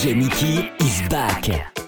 DJ Mickey is back.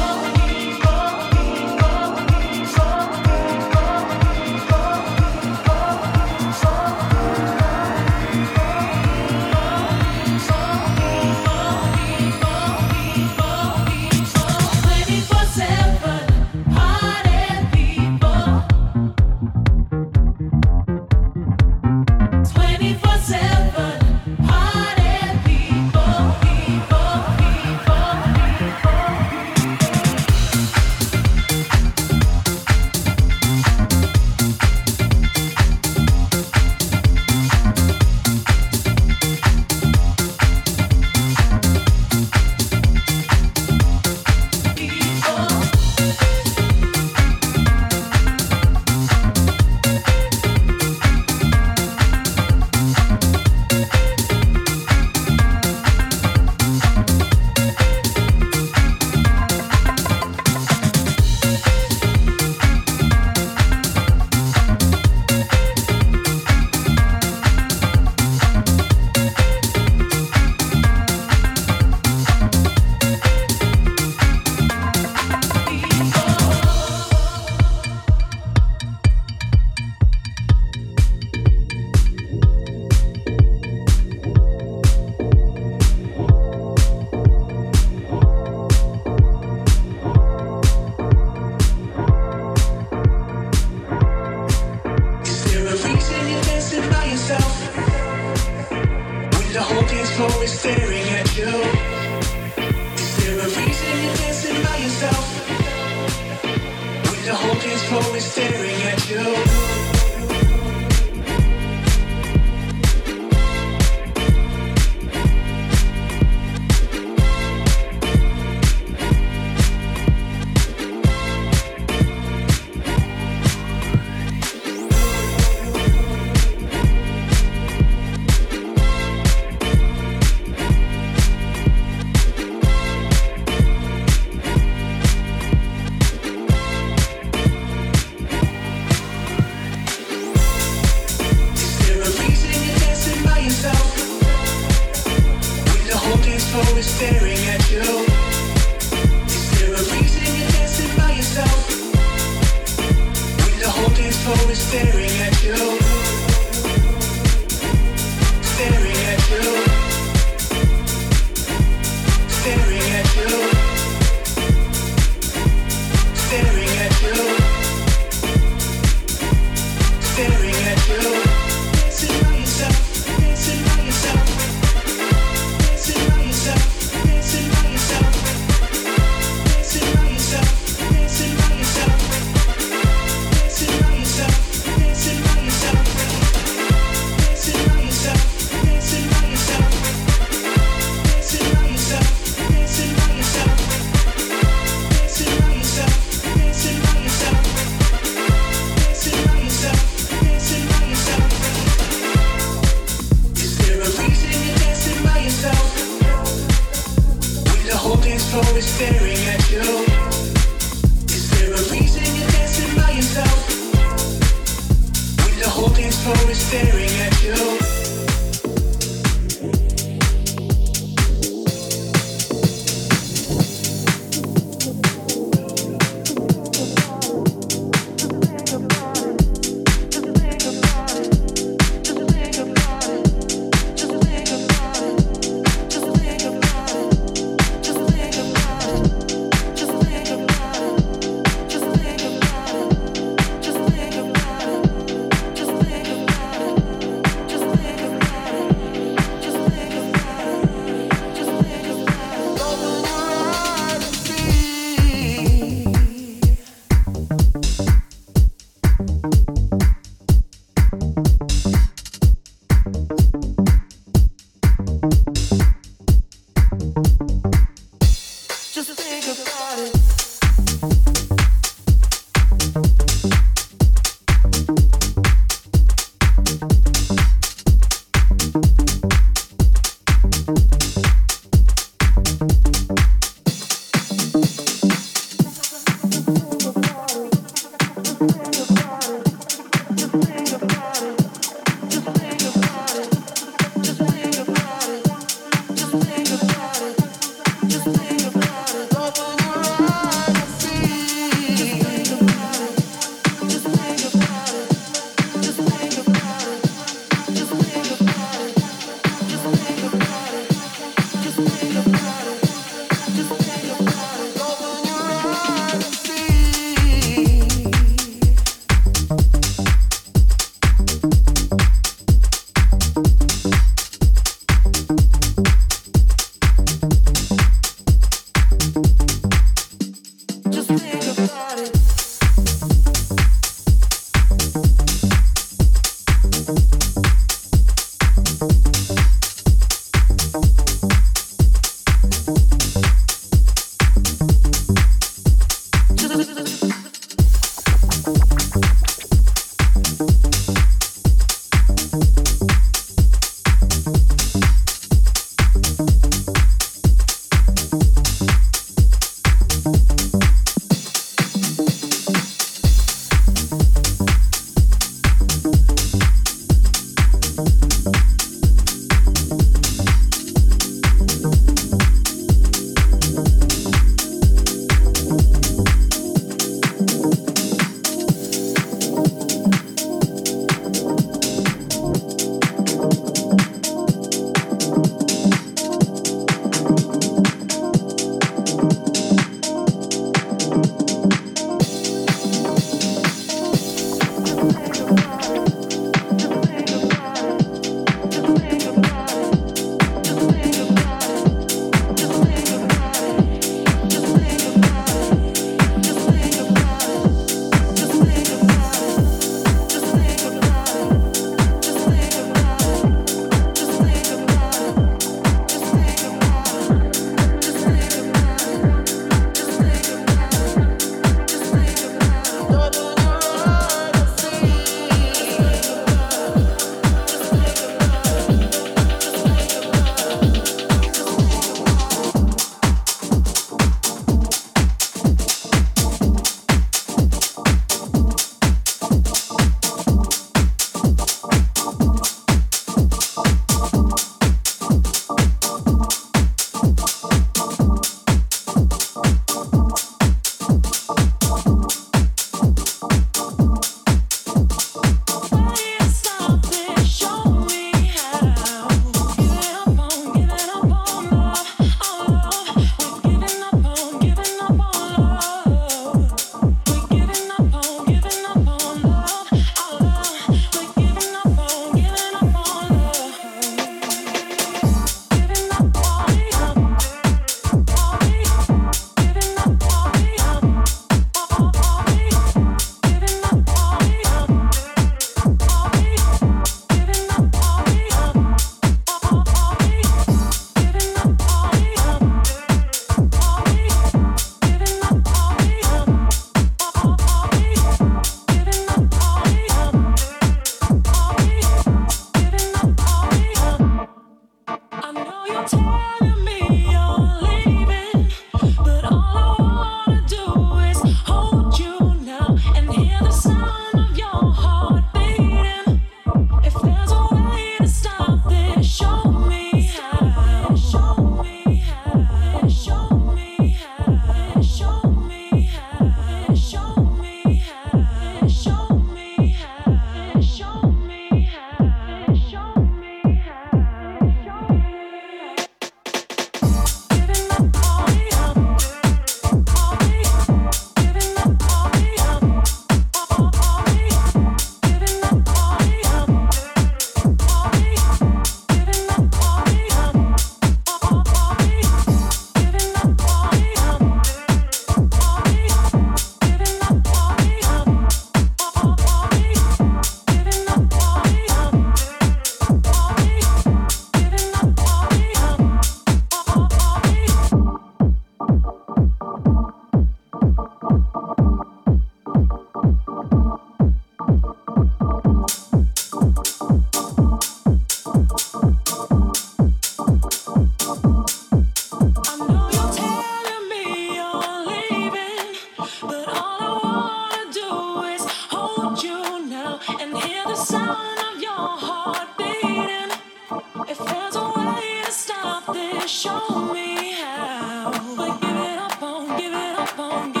Giving up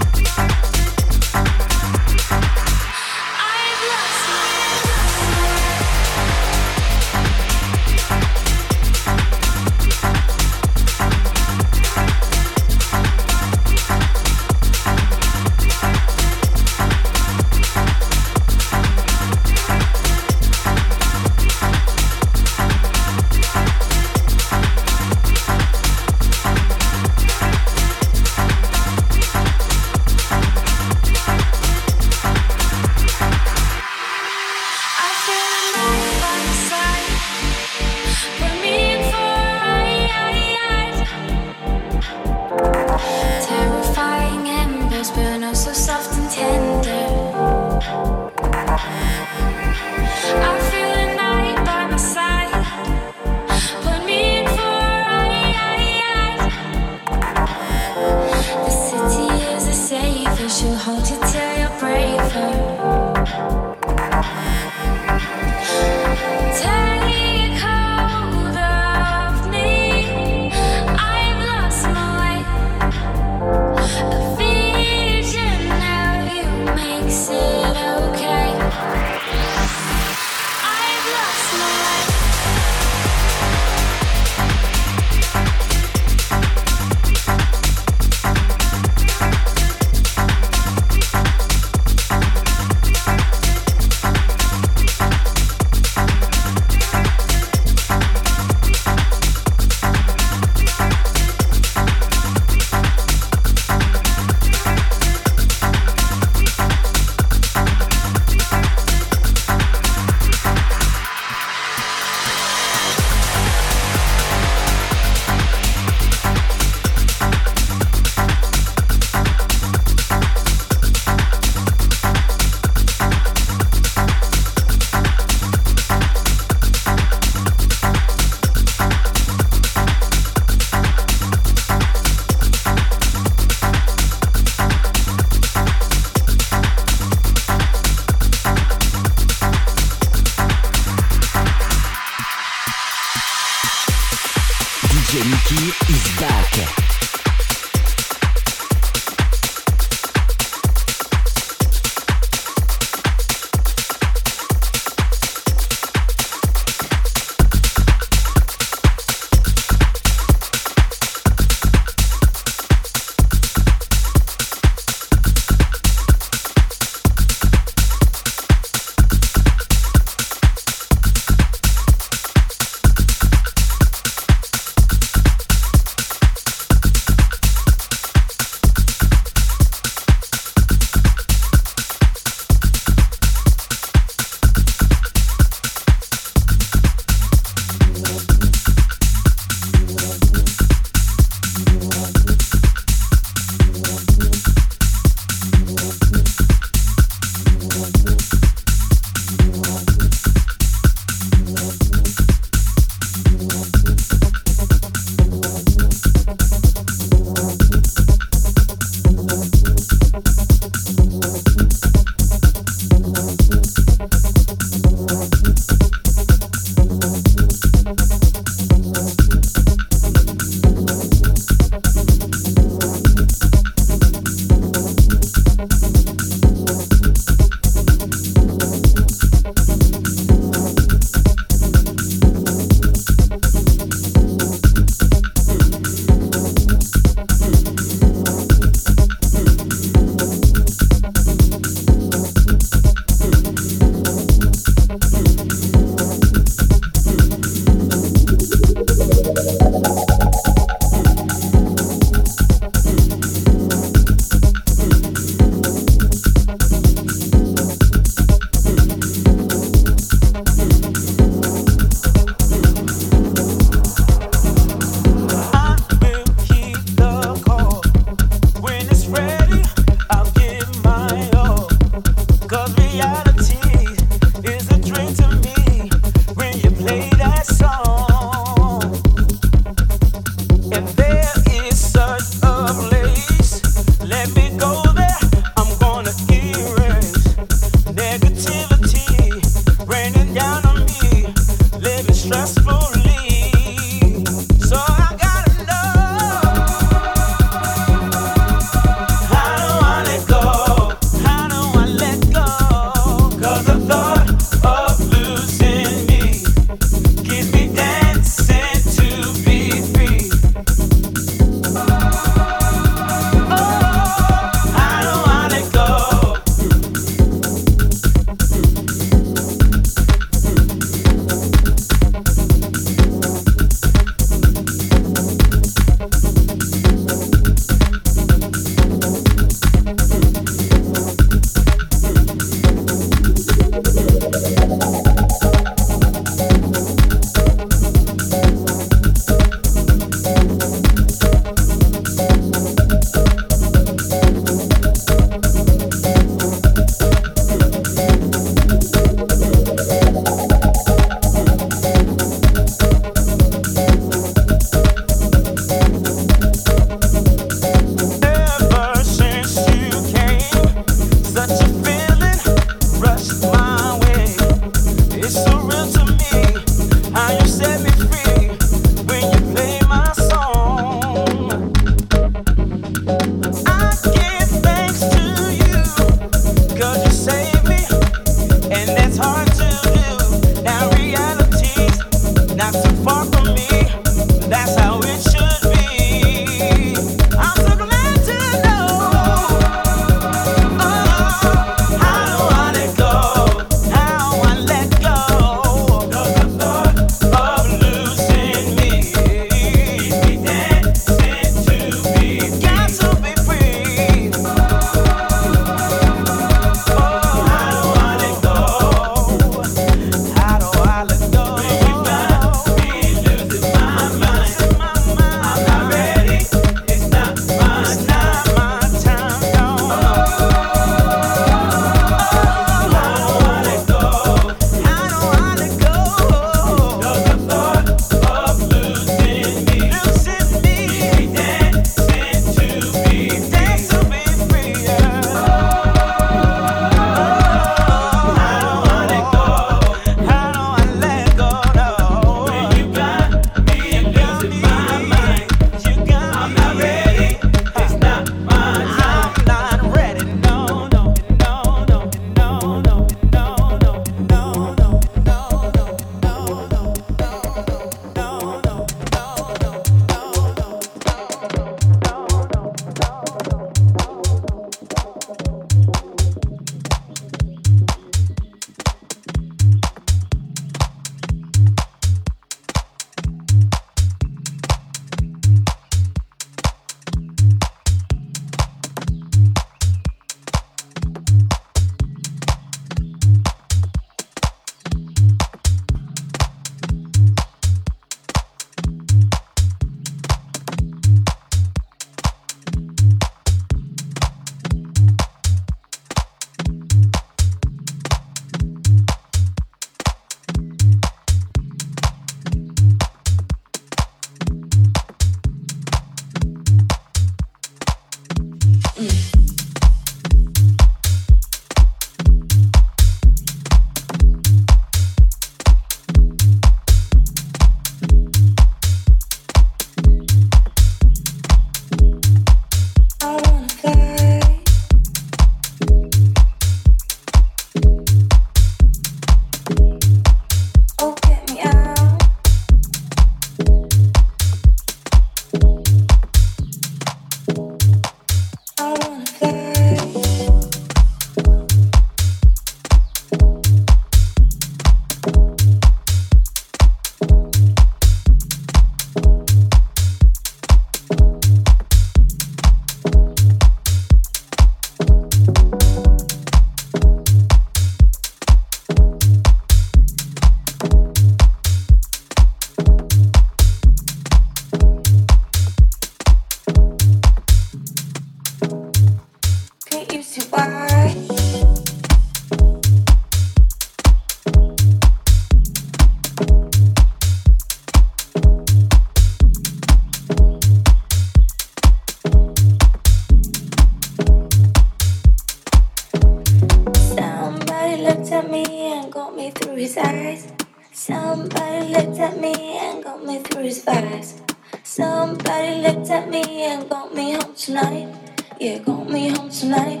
Somebody looked at me and got me through his eyes. Somebody looked at me and got me home tonight. Yeah, got me home tonight.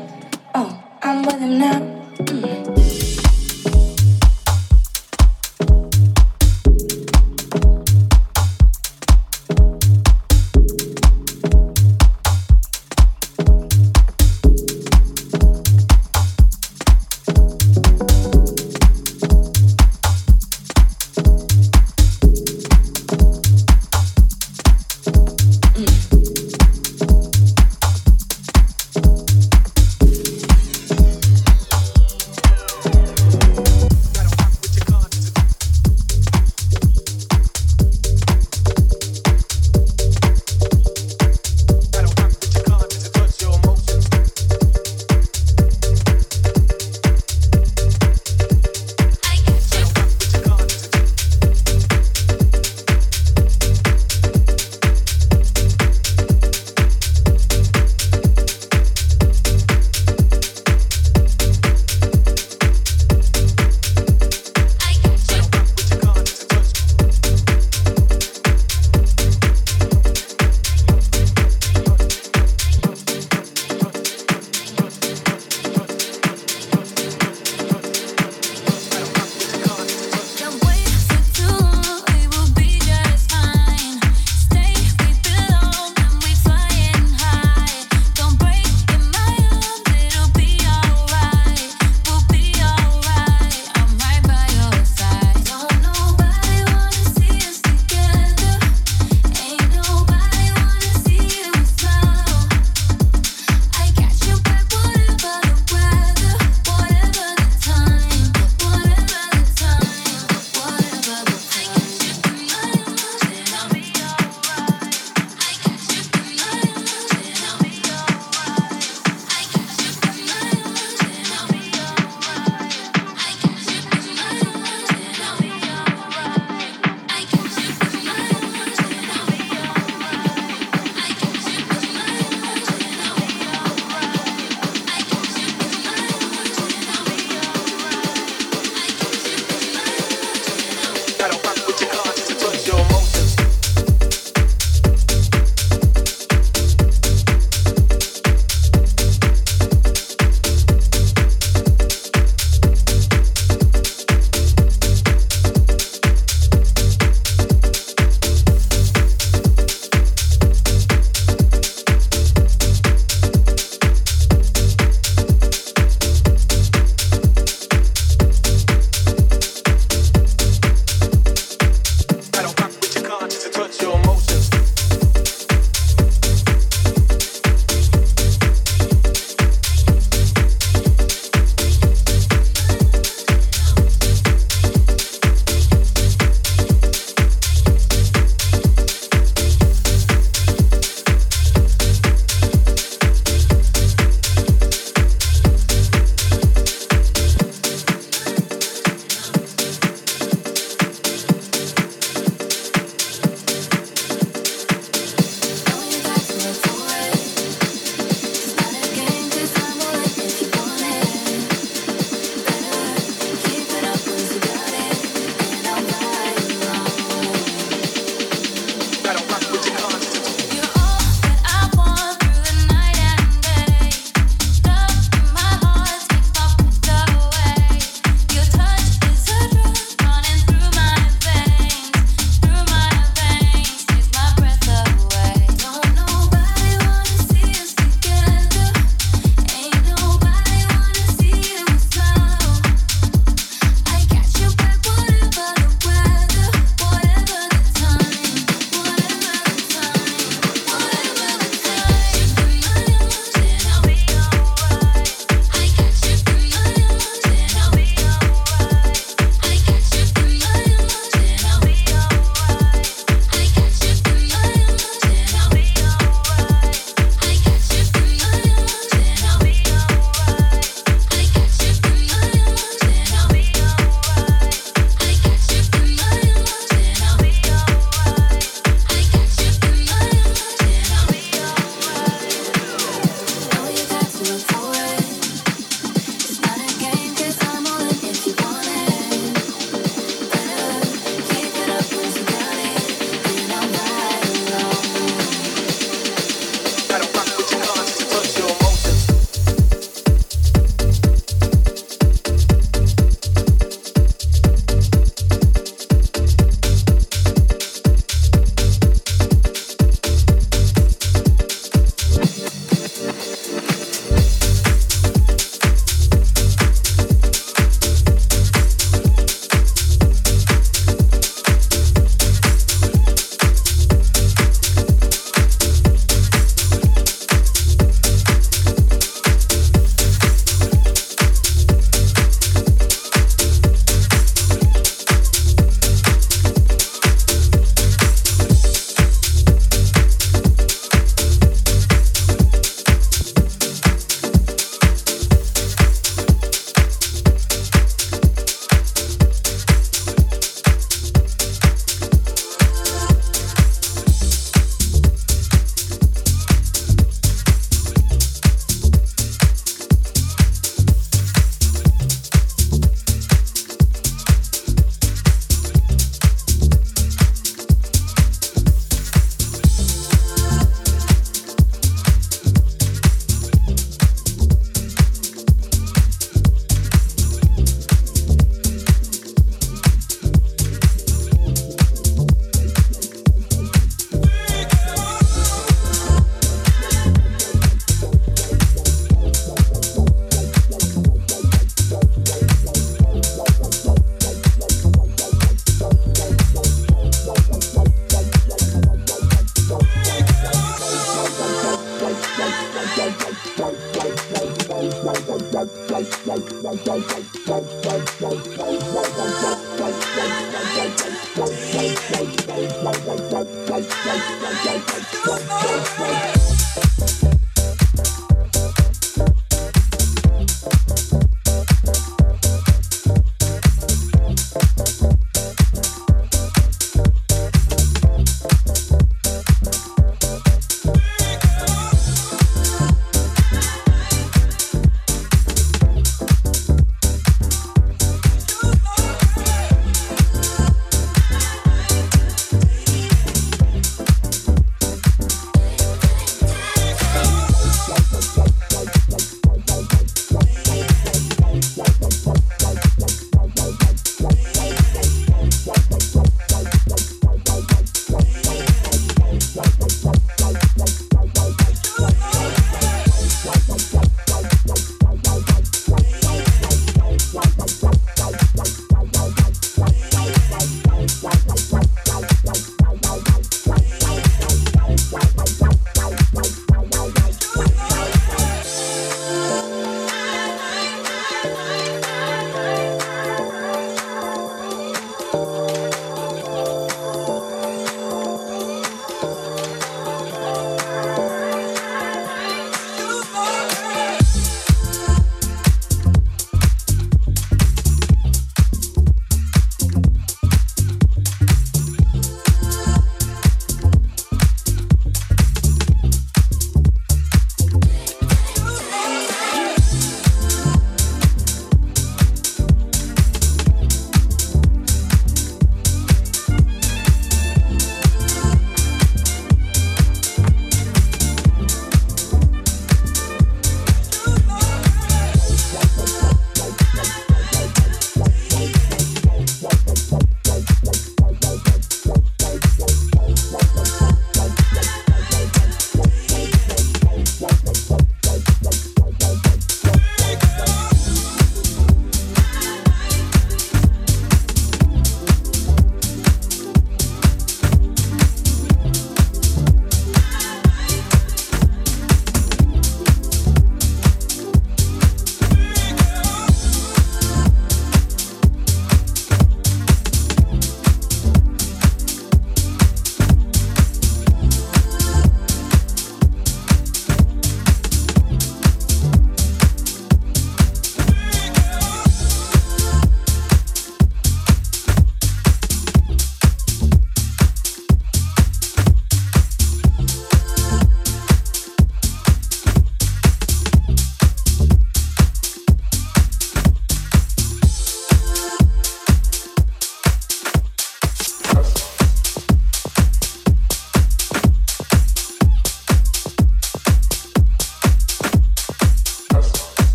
Oh, I'm with him now. Mm.